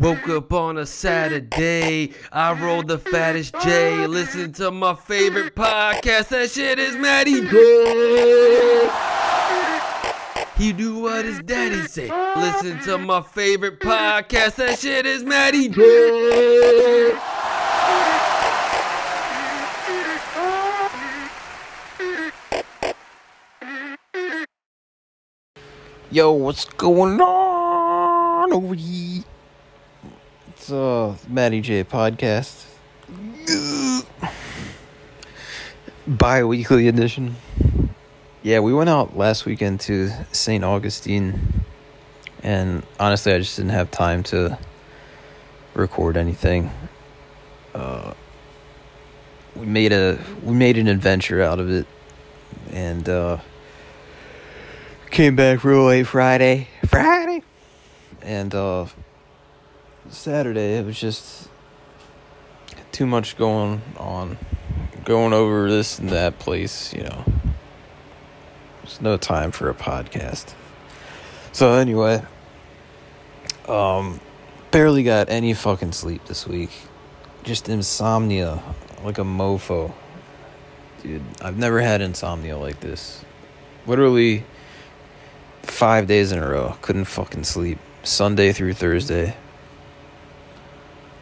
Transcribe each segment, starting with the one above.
Woke up on a Saturday. I rolled the fattest J. Listen to my favorite podcast. That shit is Matty J. He do what his daddy say. Listen to my favorite podcast. That shit is Matty J. Yo, what's going on over here? It's uh J podcast. Bi-weekly edition. Yeah, we went out last weekend to St. Augustine and honestly I just didn't have time to record anything. Uh we made a we made an adventure out of it and uh came back real late Friday. Friday. And uh Saturday it was just too much going on. Going over this and that place, you know. There's no time for a podcast. So anyway, um barely got any fucking sleep this week. Just insomnia like a mofo. Dude, I've never had insomnia like this. Literally five days in a row. Couldn't fucking sleep. Sunday through Thursday.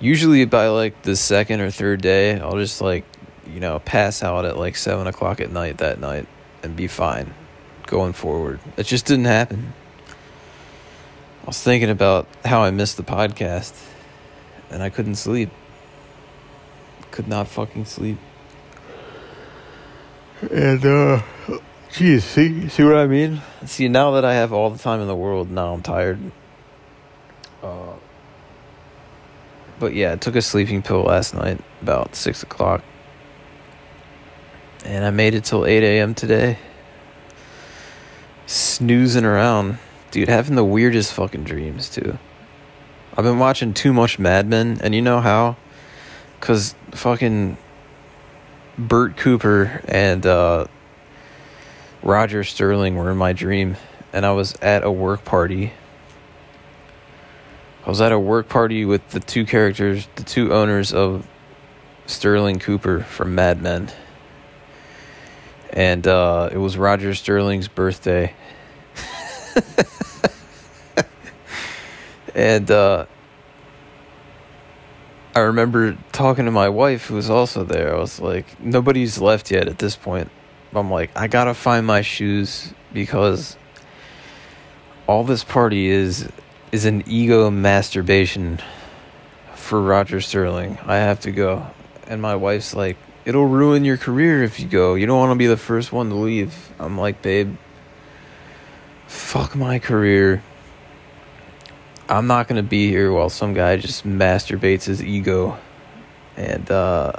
Usually by like the second or third day, I'll just like, you know, pass out at like seven o'clock at night that night and be fine going forward. It just didn't happen. I was thinking about how I missed the podcast and I couldn't sleep. Could not fucking sleep. And uh Geez, see, see what I mean? See, now that I have all the time in the world, now I'm tired. Uh, but yeah, I took a sleeping pill last night about 6 o'clock. And I made it till 8 a.m. today. Snoozing around. Dude, having the weirdest fucking dreams, too. I've been watching too much Mad Men, and you know how? Because fucking Bert Cooper and, uh, Roger Sterling were in my dream, and I was at a work party. I was at a work party with the two characters, the two owners of Sterling Cooper from Mad Men. And uh, it was Roger Sterling's birthday. and uh, I remember talking to my wife, who was also there. I was like, nobody's left yet at this point. I'm like, I gotta find my shoes because all this party is is an ego masturbation for Roger Sterling. I have to go. And my wife's like, it'll ruin your career if you go. You don't want to be the first one to leave. I'm like, babe, fuck my career. I'm not going to be here while some guy just masturbates his ego. And uh,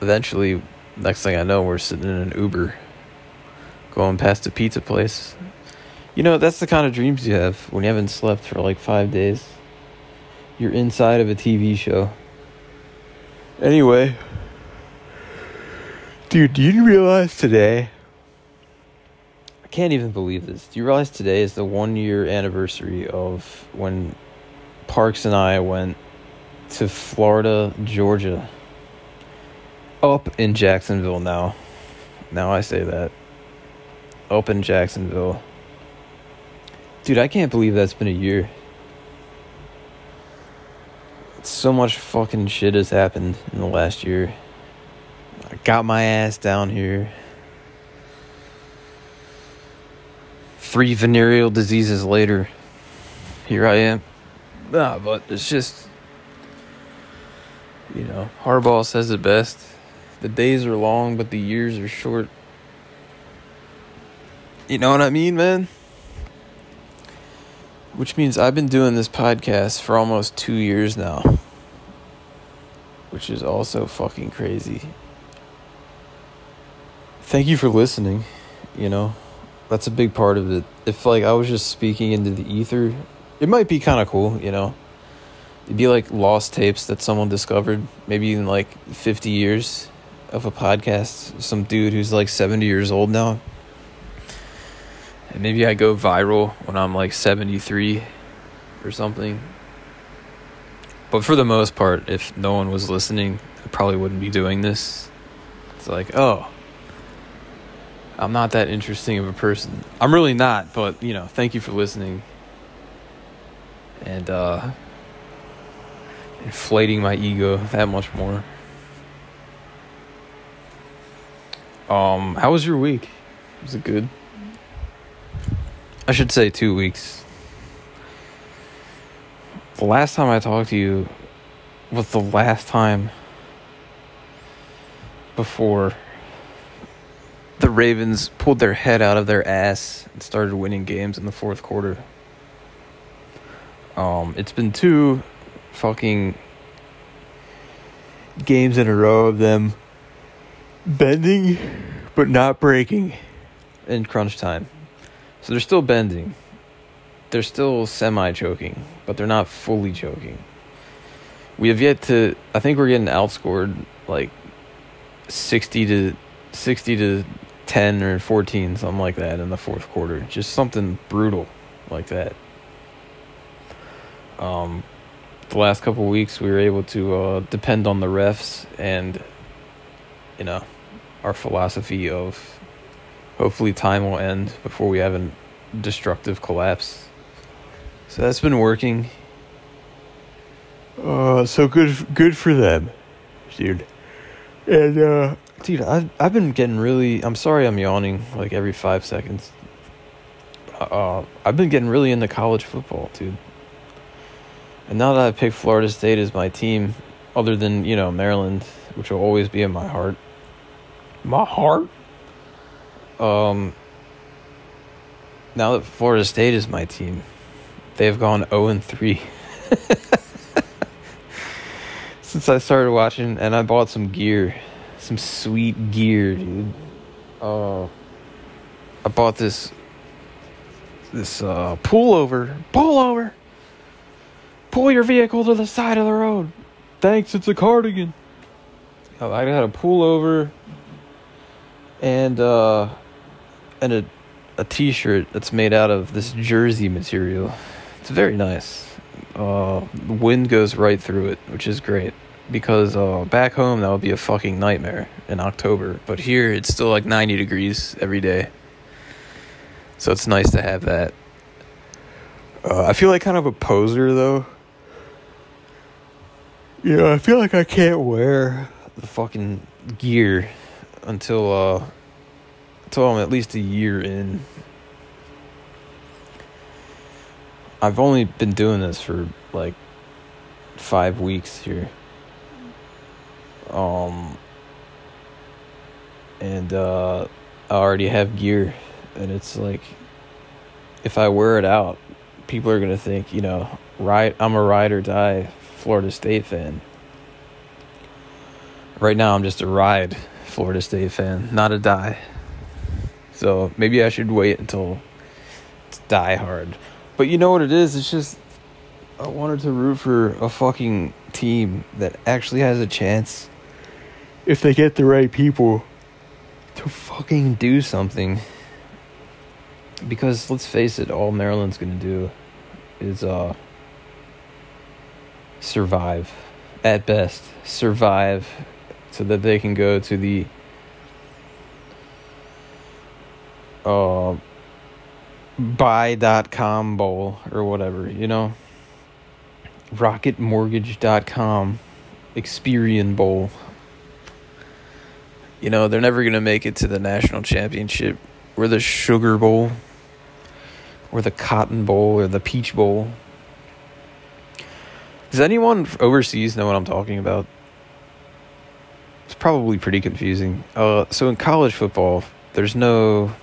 eventually, next thing I know, we're sitting in an Uber going past a pizza place. You know, that's the kind of dreams you have when you haven't slept for like five days. You're inside of a TV show. Anyway, dude, do you realize today? I can't even believe this. Do you realize today is the one year anniversary of when Parks and I went to Florida, Georgia? Up in Jacksonville now. Now I say that. Up in Jacksonville. Dude, I can't believe that's been a year. So much fucking shit has happened in the last year. I got my ass down here. Three venereal diseases later, here I am. Nah, but it's just, you know, Harbaugh says it best. The days are long, but the years are short. You know what I mean, man? Which means I've been doing this podcast for almost two years now. Which is also fucking crazy. Thank you for listening. You know, that's a big part of it. If, like, I was just speaking into the ether, it might be kind of cool, you know? It'd be like lost tapes that someone discovered, maybe in like 50 years of a podcast. Some dude who's like 70 years old now. And maybe I go viral when I'm like 73 or something. but for the most part, if no one was listening, I probably wouldn't be doing this. It's like, oh, I'm not that interesting of a person. I'm really not, but you know, thank you for listening. And uh inflating my ego that much more. Um, how was your week? Was it good? I should say 2 weeks. The last time I talked to you was the last time before the Ravens pulled their head out of their ass and started winning games in the fourth quarter. Um, it's been two fucking games in a row of them bending but not breaking in crunch time. So they're still bending. They're still semi choking, but they're not fully choking. We have yet to I think we're getting outscored like 60 to 60 to 10 or 14 something like that in the fourth quarter. Just something brutal like that. Um the last couple weeks we were able to uh, depend on the refs and you know our philosophy of hopefully time will end before we have a destructive collapse. So that's been working. Uh so good good for them dude. And uh dude I've, I've been getting really i'm sorry i'm yawning like every five seconds. Uh i've been getting really into college football dude. And now that I picked Florida State as my team, other than, you know, Maryland, which will always be in my heart. My heart? Um now that Florida State is my team, they've gone 0 and 3. Since I started watching and I bought some gear. Some sweet gear, dude. Uh I bought this this uh pullover. Pullover Pull your vehicle to the side of the road. Thanks, it's a cardigan. I got a pullover and uh and a a t-shirt that's made out of this jersey material. It's very nice. Uh wind goes right through it, which is great because uh back home that would be a fucking nightmare in October, but here it's still like 90 degrees every day. So it's nice to have that. Uh, I feel like kind of a poser though yeah, I feel like I can't wear the fucking gear until uh until I'm at least a year in. I've only been doing this for like 5 weeks here. Um and uh I already have gear and it's like if I wear it out, people are to think, you know, right I'm a ride or die Florida State fan. Right now, I'm just a ride Florida State fan, not a die. So maybe I should wait until it's die hard. But you know what it is? It's just I wanted to root for a fucking team that actually has a chance if they get the right people to fucking do something. Because let's face it, all Maryland's gonna do is uh survive at best survive so that they can go to the uh buy.com bowl or whatever you know rocketmortgage.com experian bowl you know they're never going to make it to the national championship or the sugar bowl or the cotton bowl or the peach bowl does anyone overseas know what I'm talking about? It's probably pretty confusing. Uh, so in college football, there's no,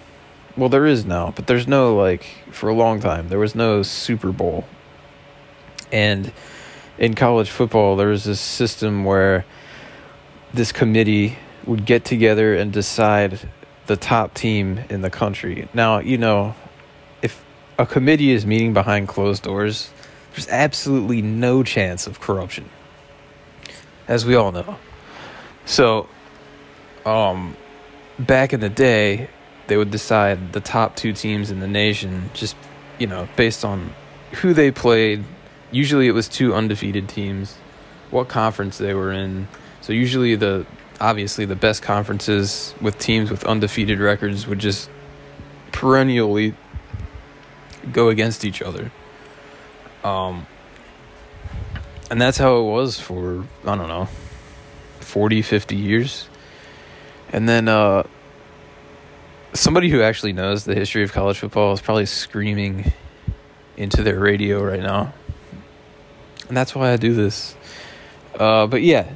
well, there is now, but there's no like for a long time there was no Super Bowl. And in college football, there was this system where this committee would get together and decide the top team in the country. Now, you know, if a committee is meeting behind closed doors, there's absolutely no chance of corruption, as we all know. So, um, back in the day, they would decide the top two teams in the nation just, you know, based on who they played usually it was two undefeated teams, what conference they were in. So usually the obviously the best conferences with teams with undefeated records would just perennially go against each other. Um and that's how it was for I don't know 40 50 years. And then uh somebody who actually knows the history of college football is probably screaming into their radio right now. And that's why I do this. Uh, but yeah.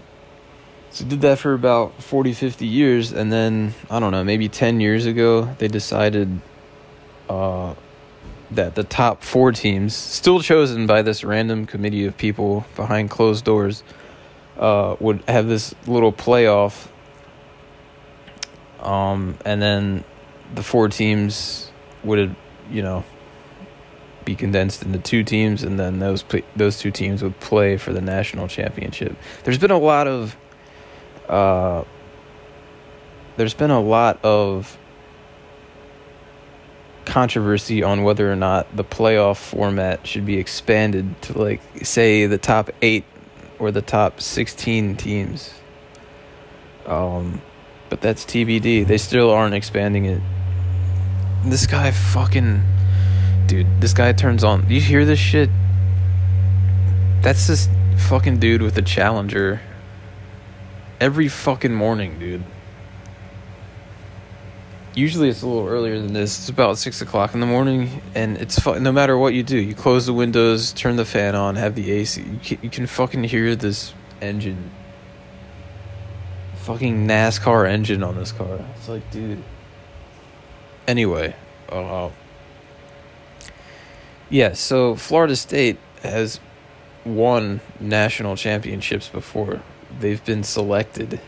So did that for about 40, 50 years. And then, I don't know, maybe 10 years ago, they decided uh, that the top four teams, still chosen by this random committee of people behind closed doors, uh, would have this little playoff. Um, and then the four teams would, you know, be condensed into two teams, and then those those two teams would play for the national championship. There's been a lot of, uh, there's been a lot of controversy on whether or not the playoff format should be expanded to like say the top eight or the top sixteen teams. Um, but that's TBD. They still aren't expanding it. This guy fucking dude, this guy turns on. You hear this shit? That's this fucking dude with a challenger every fucking morning, dude. Usually it's a little earlier than this. It's about six o'clock in the morning, and it's fu- no matter what you do, you close the windows, turn the fan on, have the AC. You can, you can fucking hear this engine, fucking NASCAR engine on this car. It's like, dude. Anyway, uh, yeah, so Florida State has won national championships before. They've been selected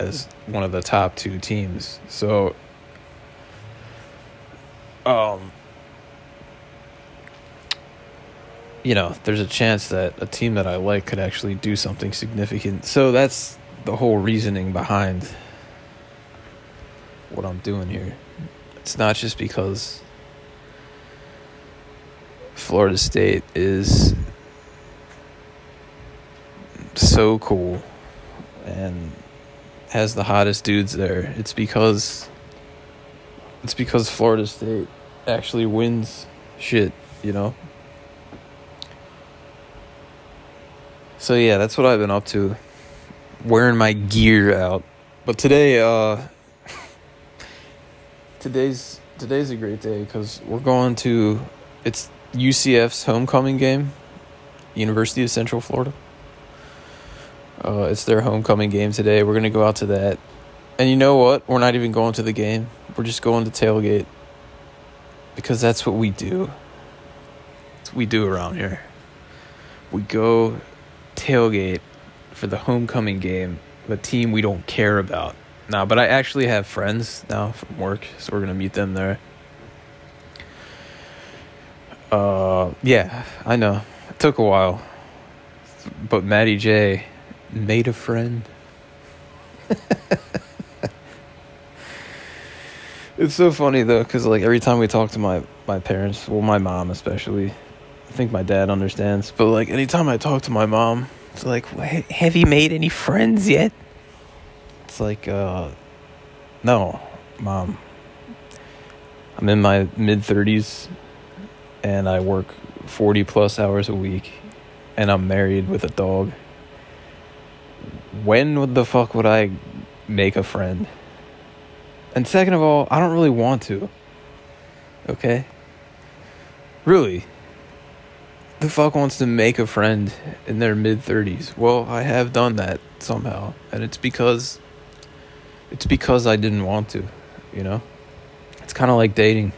as one of the top two teams. So um you know, there's a chance that a team that I like could actually do something significant. So that's the whole reasoning behind what I'm doing here. It's not just because Florida State is so cool and has the hottest dudes there. It's because it's because Florida State actually wins shit, you know. So yeah, that's what I've been up to. Wearing my gear out. But today uh today's today's a great day cuz we're going to it's UCF's homecoming game, University of Central Florida. Uh, it's their homecoming game today. We're gonna go out to that, and you know what? We're not even going to the game. We're just going to tailgate because that's what we do. That's what we do around here. We go tailgate for the homecoming game of a team we don't care about. Now, but I actually have friends now from work, so we're gonna meet them there. Uh, yeah, I know. It took a while. But Matty J made a friend. it's so funny though, because like every time we talk to my my parents, well, my mom especially, I think my dad understands. But like anytime I talk to my mom, it's like, have you made any friends yet? It's like, uh, no, mom. I'm in my mid thirties and I work 40 plus hours a week and I'm married with a dog, when would the fuck would I make a friend? And second of all, I don't really want to. Okay? Really? The fuck wants to make a friend in their mid 30s? Well, I have done that somehow, and it's because it's because I didn't want to, you know? It's kind of like dating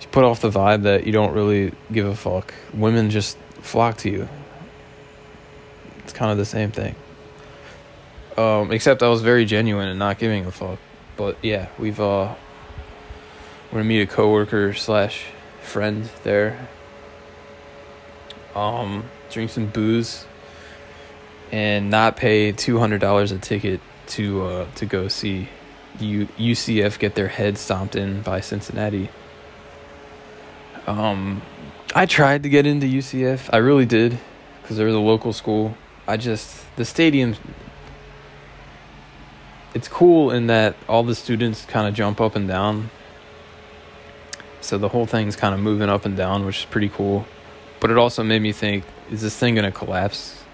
You put off the vibe that you don't really give a fuck. Women just flock to you. It's kind of the same thing. Um, except I was very genuine and not giving a fuck. But yeah, we've uh, we're gonna meet a coworker slash friend there. Um, drink some booze, and not pay two hundred dollars a ticket to uh to go see U- UCF get their head stomped in by Cincinnati. Um, I tried to get into UCF. I really did because was a local school. I just the stadium. It's cool in that all the students kind of jump up and down. So the whole thing's kind of moving up and down, which is pretty cool. But it also made me think: Is this thing gonna collapse?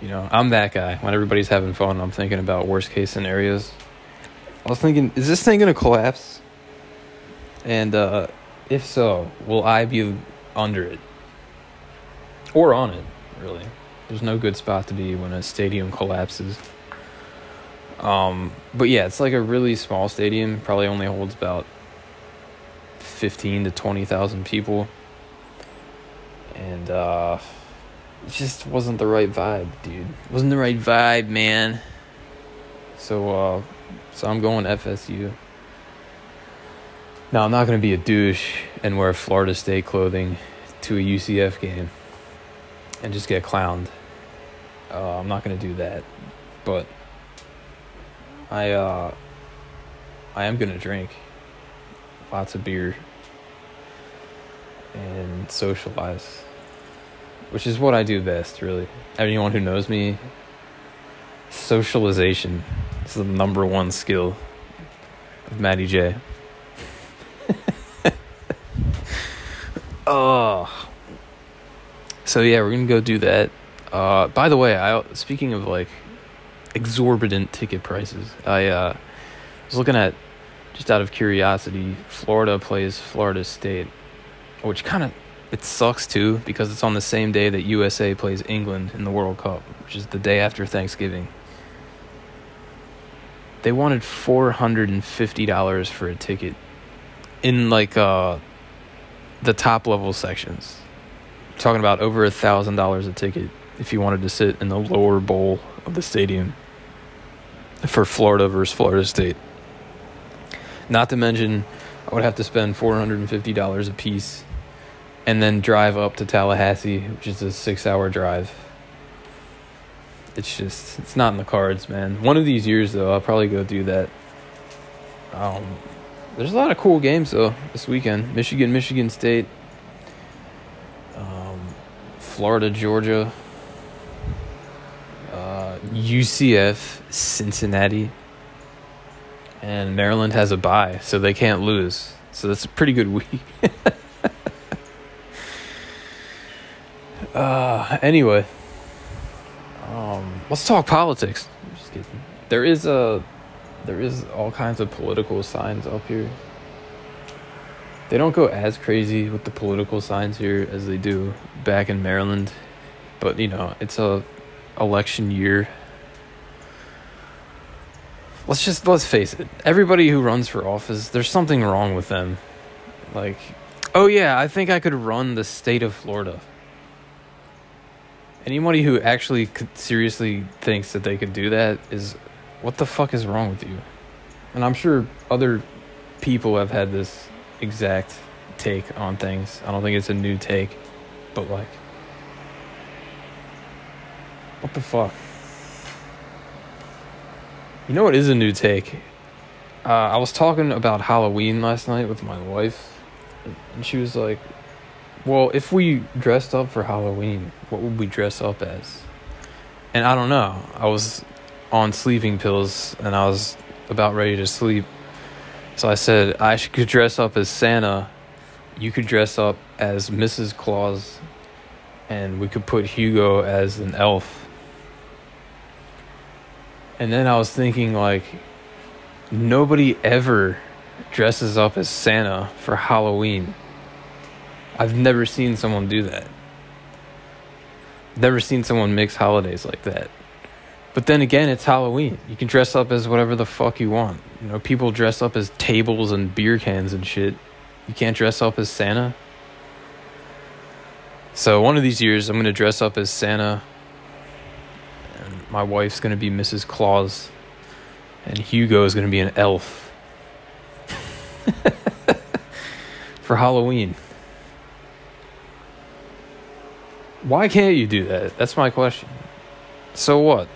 You know, I'm that guy. When everybody's having fun, I'm thinking about worst case scenarios. I was thinking, is this thing gonna collapse? And uh, if so, will I be under it? Or on it, really. There's no good spot to be when a stadium collapses. Um, but yeah, it's like a really small stadium, probably only holds about 15 to 20,000 people. And uh, it just wasn't the right vibe, dude. It wasn't the right vibe, man. So uh, so I'm going FSU. Now, I'm not to be a douche and wear Florida State clothing to a UCF game and just get clowned. Uh, I'm not to do that. But I uh, I am to drink lots of beer and socialize, which is what I do best, really. Anyone who knows me, socialization is the number one skill of Matty J. oh. So yeah, we're gonna go do that. Uh, by the way, I speaking of like exorbitant ticket prices, I uh, was looking at just out of curiosity. Florida plays Florida State, which kind of it sucks too because it's on the same day that USA plays England in the World Cup, which is the day after Thanksgiving. They wanted four hundred and fifty dollars for a ticket in like uh the top level sections. talking about over a thousand dollars a ticket if you wanted to sit in the lower bowl of the stadium for Florida versus Florida State. Not to mention, I would have to spend four hundred and fifty dollars a piece, and then drive up to Tallahassee, which is a six-hour drive. It's just, it's not in the cards, man. One of these years, though, I'll probably go do that. Um, there's a lot of cool games though this weekend. Michigan, Michigan State, um, Florida, Georgia, uh, UCF, Cincinnati, and Maryland has a bye, so they can't lose. So that's a pretty good week. uh, anyway, um, let's talk politics. Just kidding. There is a there is all kinds of political signs up here. They don't go as crazy with the political signs here as they do back in Maryland, but you know, it's a election year. Let's just let's face it. Everybody who runs for office, there's something wrong with them. Like, oh yeah, I think I could run the state of Florida. Anybody who actually could seriously thinks that they could do that is what the fuck is wrong with you? And I'm sure other people have had this exact take on things. I don't think it's a new take, but like, what the fuck? You know what is a new take? Uh, I was talking about Halloween last night with my wife, and she was like, Well, if we dressed up for Halloween, what would we dress up as? And I don't know. I was on sleeping pills and I was about ready to sleep. So I said, I could dress up as Santa. You could dress up as Mrs. Claus. And we could put Hugo as an elf. And then I was thinking, like, nobody ever dresses up as Santa for Halloween. I've never seen someone do that. Never seen someone mix holidays like that. But then again, it's Halloween. You can dress up as whatever the fuck you want. You know, people dress up as tables and beer cans and shit. You can't dress up as Santa. So one of these years, I'm gonna dress up as Santa, and my wife's gonna be Mrs. Claus, and Hugo is gonna be an elf for Halloween. Why can't you do that? That's my question. So what?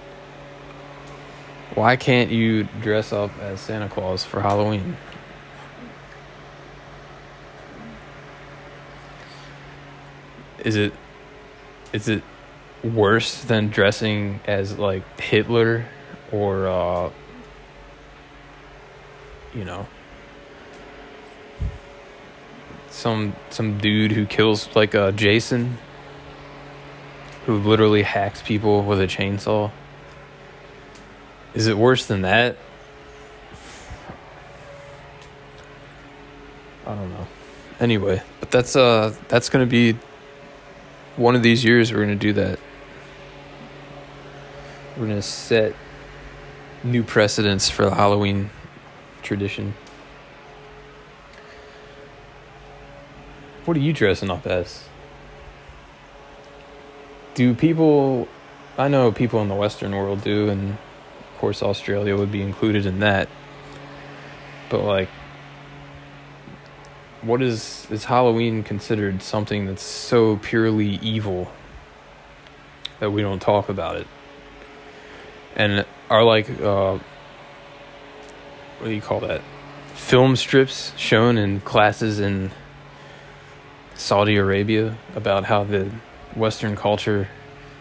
Why can't you dress up as Santa Claus for Halloween? is it is it worse than dressing as like Hitler or uh you know some some dude who kills like uh Jason who literally hacks people with a chainsaw. Is it worse than that? I don't know. Anyway but that's uh that's gonna be one of these years we're gonna do that. We're gonna set new precedents for the halloween tradition. What are you dressing up as do people i know people in the western world do and of course australia would be included in that but like what is is Halloween considered something that's so purely evil that we don't talk about it? And are like uh what do you call that? Film strips shown in classes in Saudi Arabia about how the Western culture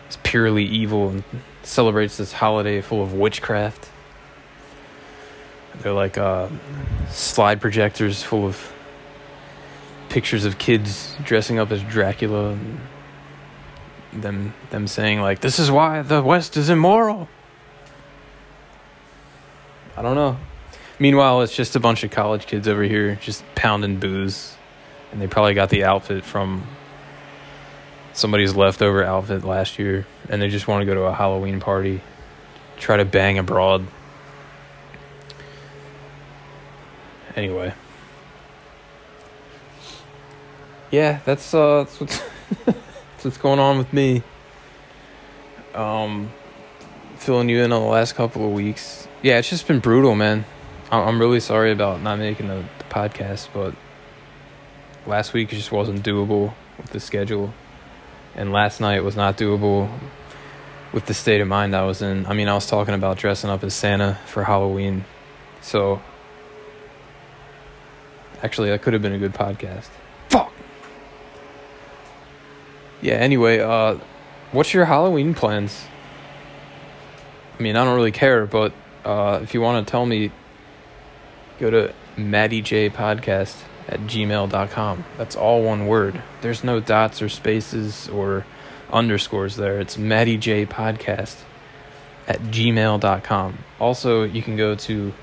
is purely evil and celebrates this holiday full of witchcraft. They're like uh, slide projectors full of pictures of kids dressing up as Dracula and them them saying like this is why the west is immoral. I don't know. Meanwhile, it's just a bunch of college kids over here just pounding booze and they probably got the outfit from somebody's leftover outfit last year and they just want to go to a Halloween party, try to bang abroad. Anyway, yeah, that's uh, that's what's, that's what's going on with me. Um, filling you in on the last couple of weeks. Yeah, it's just been brutal, man. I'm really sorry about not making the, the podcast, but last week it just wasn't doable with the schedule, and last night was not doable with the state of mind I was in. I mean, I was talking about dressing up as Santa for Halloween, so actually, that could have been a good podcast. Fuck yeah, anyway, uh, what's your Halloween plans? I mean, I don't really care, but uh, if you want to tell me, go to Matty J Podcast at gmail.com. That's all one word. There's no dots or spaces or underscores there. It's Matty J Podcast at gmail.com. Also, you can go to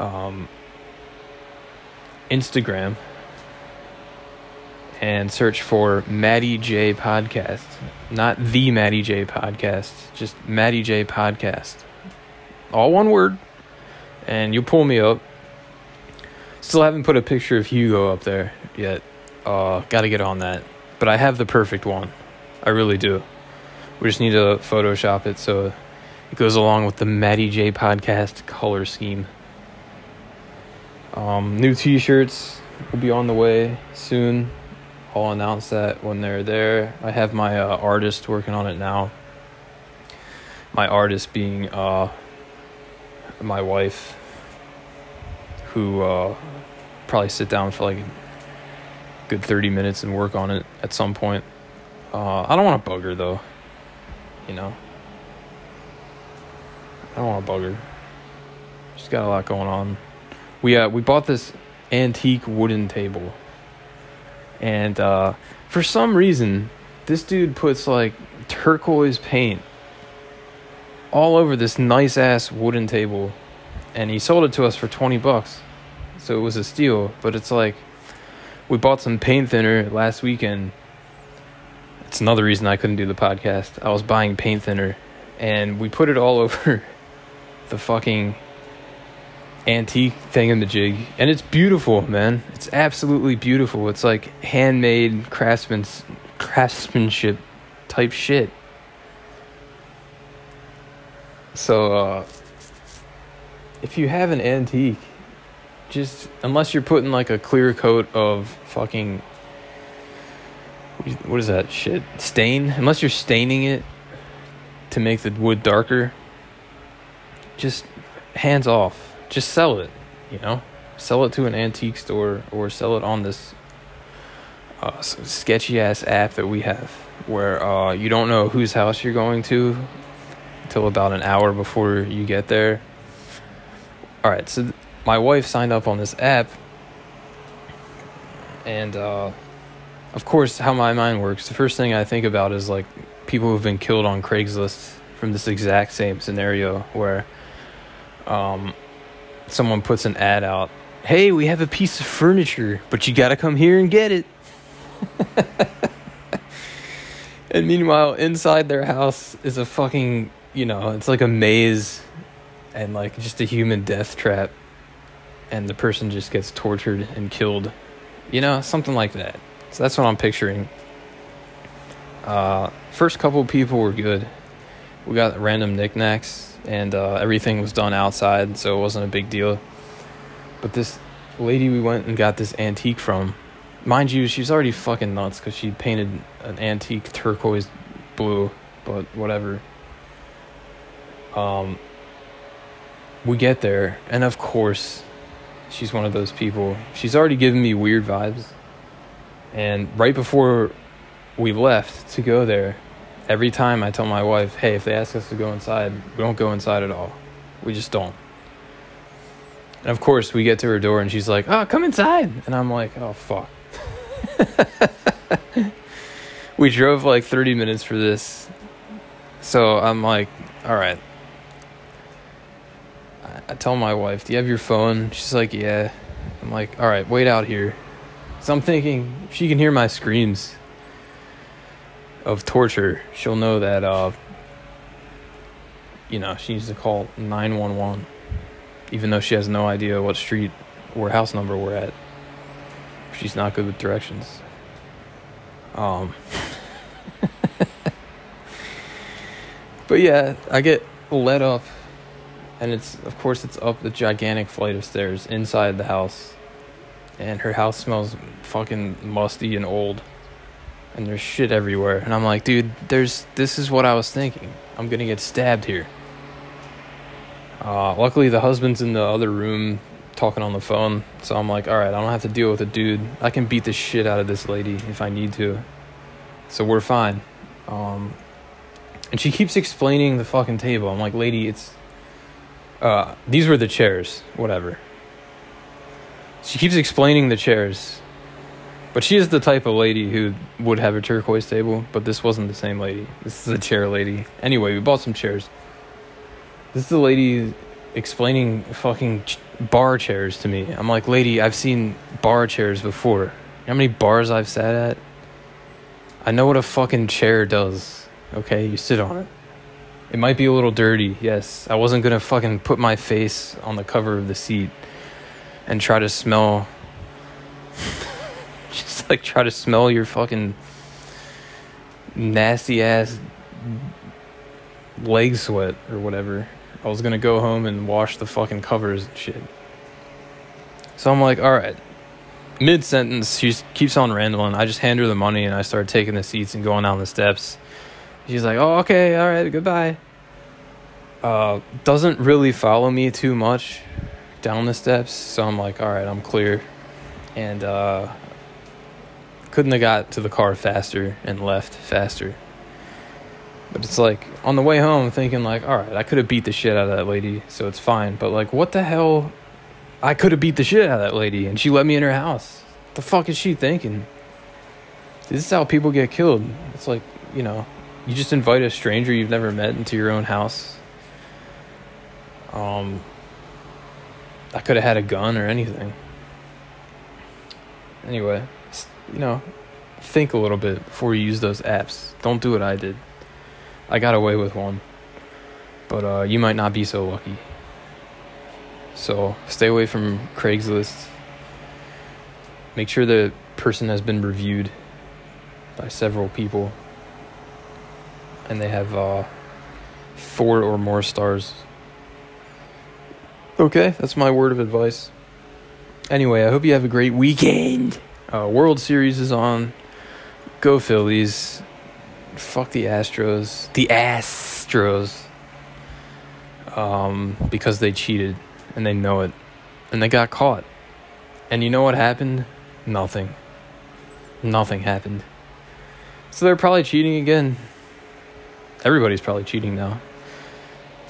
um, Instagram and search for Matty J Podcast. Not the Matty J Podcast, just Matty J Podcast. All one word. And you'll pull me up. Still haven't put a picture of Hugo up there yet. Uh, gotta get on that. But I have the perfect one. I really do. We just need to Photoshop it so it goes along with the Matty J Podcast color scheme. Um, new t shirts will be on the way soon. I'll announce that when they're there. I have my uh, artist working on it now. My artist being uh, my wife, who uh, probably sit down for like a good 30 minutes and work on it at some point. Uh, I don't want to bug her though, you know. I don't want to bug her. She's got a lot going on. We uh we bought this antique wooden table and uh, for some reason, this dude puts like turquoise paint all over this nice ass wooden table, and he sold it to us for twenty bucks. So it was a steal. But it's like we bought some paint thinner last weekend. It's another reason I couldn't do the podcast. I was buying paint thinner, and we put it all over the fucking antique thing in the jig and it's beautiful man it's absolutely beautiful it's like handmade craftsman craftsmanship type shit so uh if you have an antique just unless you're putting like a clear coat of fucking what is that shit stain unless you're staining it to make the wood darker just hands off just sell it, you know? Sell it to an antique store or sell it on this uh, sketchy ass app that we have where uh, you don't know whose house you're going to until about an hour before you get there. All right, so my wife signed up on this app, and uh, of course, how my mind works, the first thing I think about is like people who've been killed on Craigslist from this exact same scenario where um, someone puts an ad out hey, we have a piece of furniture, but you gotta come here and get it. and meanwhile, inside their house is a fucking, you know, it's like a maze and like just a human death trap. And the person just gets tortured and killed. You know, something like that. So that's what I'm picturing. Uh, first couple people were good. We got random knickknacks, and uh, everything was done outside, so it wasn't a big deal. But this lady we went and got this antique from, mind you, she's already fucking nuts because she painted an antique turquoise blue, but whatever. Um, we get there, and of course, she's one of those people. She's already given me weird vibes. And right before we left to go there, every time I tell my wife, hey, if they ask us to go inside, we don't go inside at all. We just don't. And of course, we get to her door and she's like, oh, come inside. And I'm like, oh, fuck. we drove like 30 minutes for this. So I'm like, all right. I tell my wife, do you have your phone? She's like, yeah. I'm like, all right, wait out here. So I'm thinking, if she can hear my screams of torture, she'll know that, uh, you know, she needs to call 911 even though she has no idea what street or house number we're at. She's not good with directions. Um, but yeah, I get let up, and it's of course it's up the gigantic flight of stairs inside the house, and her house smells fucking musty and old, and there's shit everywhere. And I'm like, dude, there's this is what I was thinking. I'm gonna get stabbed here. Uh, luckily, the husband's in the other room talking on the phone, so I'm like, all right, I don't have to deal with a dude. I can beat the shit out of this lady if I need to. So we're fine. Um, and she keeps explaining the fucking table. I'm like, lady, it's. Uh, these were the chairs, whatever. She keeps explaining the chairs. But she is the type of lady who would have a turquoise table, but this wasn't the same lady. This is a chair lady. Anyway, we bought some chairs. This is the lady explaining fucking bar chairs to me. I'm like, lady, I've seen bar chairs before. You know how many bars I've sat at? I know what a fucking chair does. Okay, you sit on it. It might be a little dirty, yes. I wasn't gonna fucking put my face on the cover of the seat and try to smell. just like try to smell your fucking nasty ass leg sweat or whatever. I was gonna go home and wash the fucking covers and shit. So I'm like, all right. Mid sentence, she keeps on rambling. I just hand her the money and I start taking the seats and going down the steps. She's like, oh, okay, all right, goodbye. Uh, doesn't really follow me too much down the steps, so I'm like, all right, I'm clear. And uh, couldn't have got to the car faster and left faster. But it's like on the way home, thinking like, all right, I could have beat the shit out of that lady, so it's fine. But like, what the hell? I could have beat the shit out of that lady, and she let me in her house. The fuck is she thinking? This is how people get killed. It's like you know, you just invite a stranger you've never met into your own house. Um, I could have had a gun or anything. Anyway, you know, think a little bit before you use those apps. Don't do what I did. I got away with one. But uh, you might not be so lucky. So stay away from Craigslist. Make sure the person has been reviewed by several people. And they have uh, four or more stars. Okay, that's my word of advice. Anyway, I hope you have a great weekend. Uh, World Series is on. Go Phillies fuck the Astros. The Astros. Um, because they cheated and they know it. And they got caught. And you know what happened? Nothing. Nothing happened. So they're probably cheating again. Everybody's probably cheating now.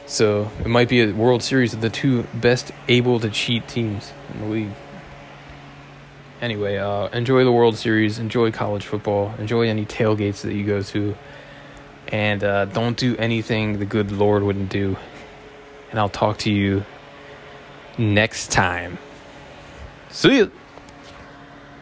So it might be a World Series of the two best able to cheat teams in the league. Anyway, uh, enjoy the World Series, enjoy college football, enjoy any tailgates that you go to, and uh, don't do anything the good Lord wouldn't do. And I'll talk to you next time. See you.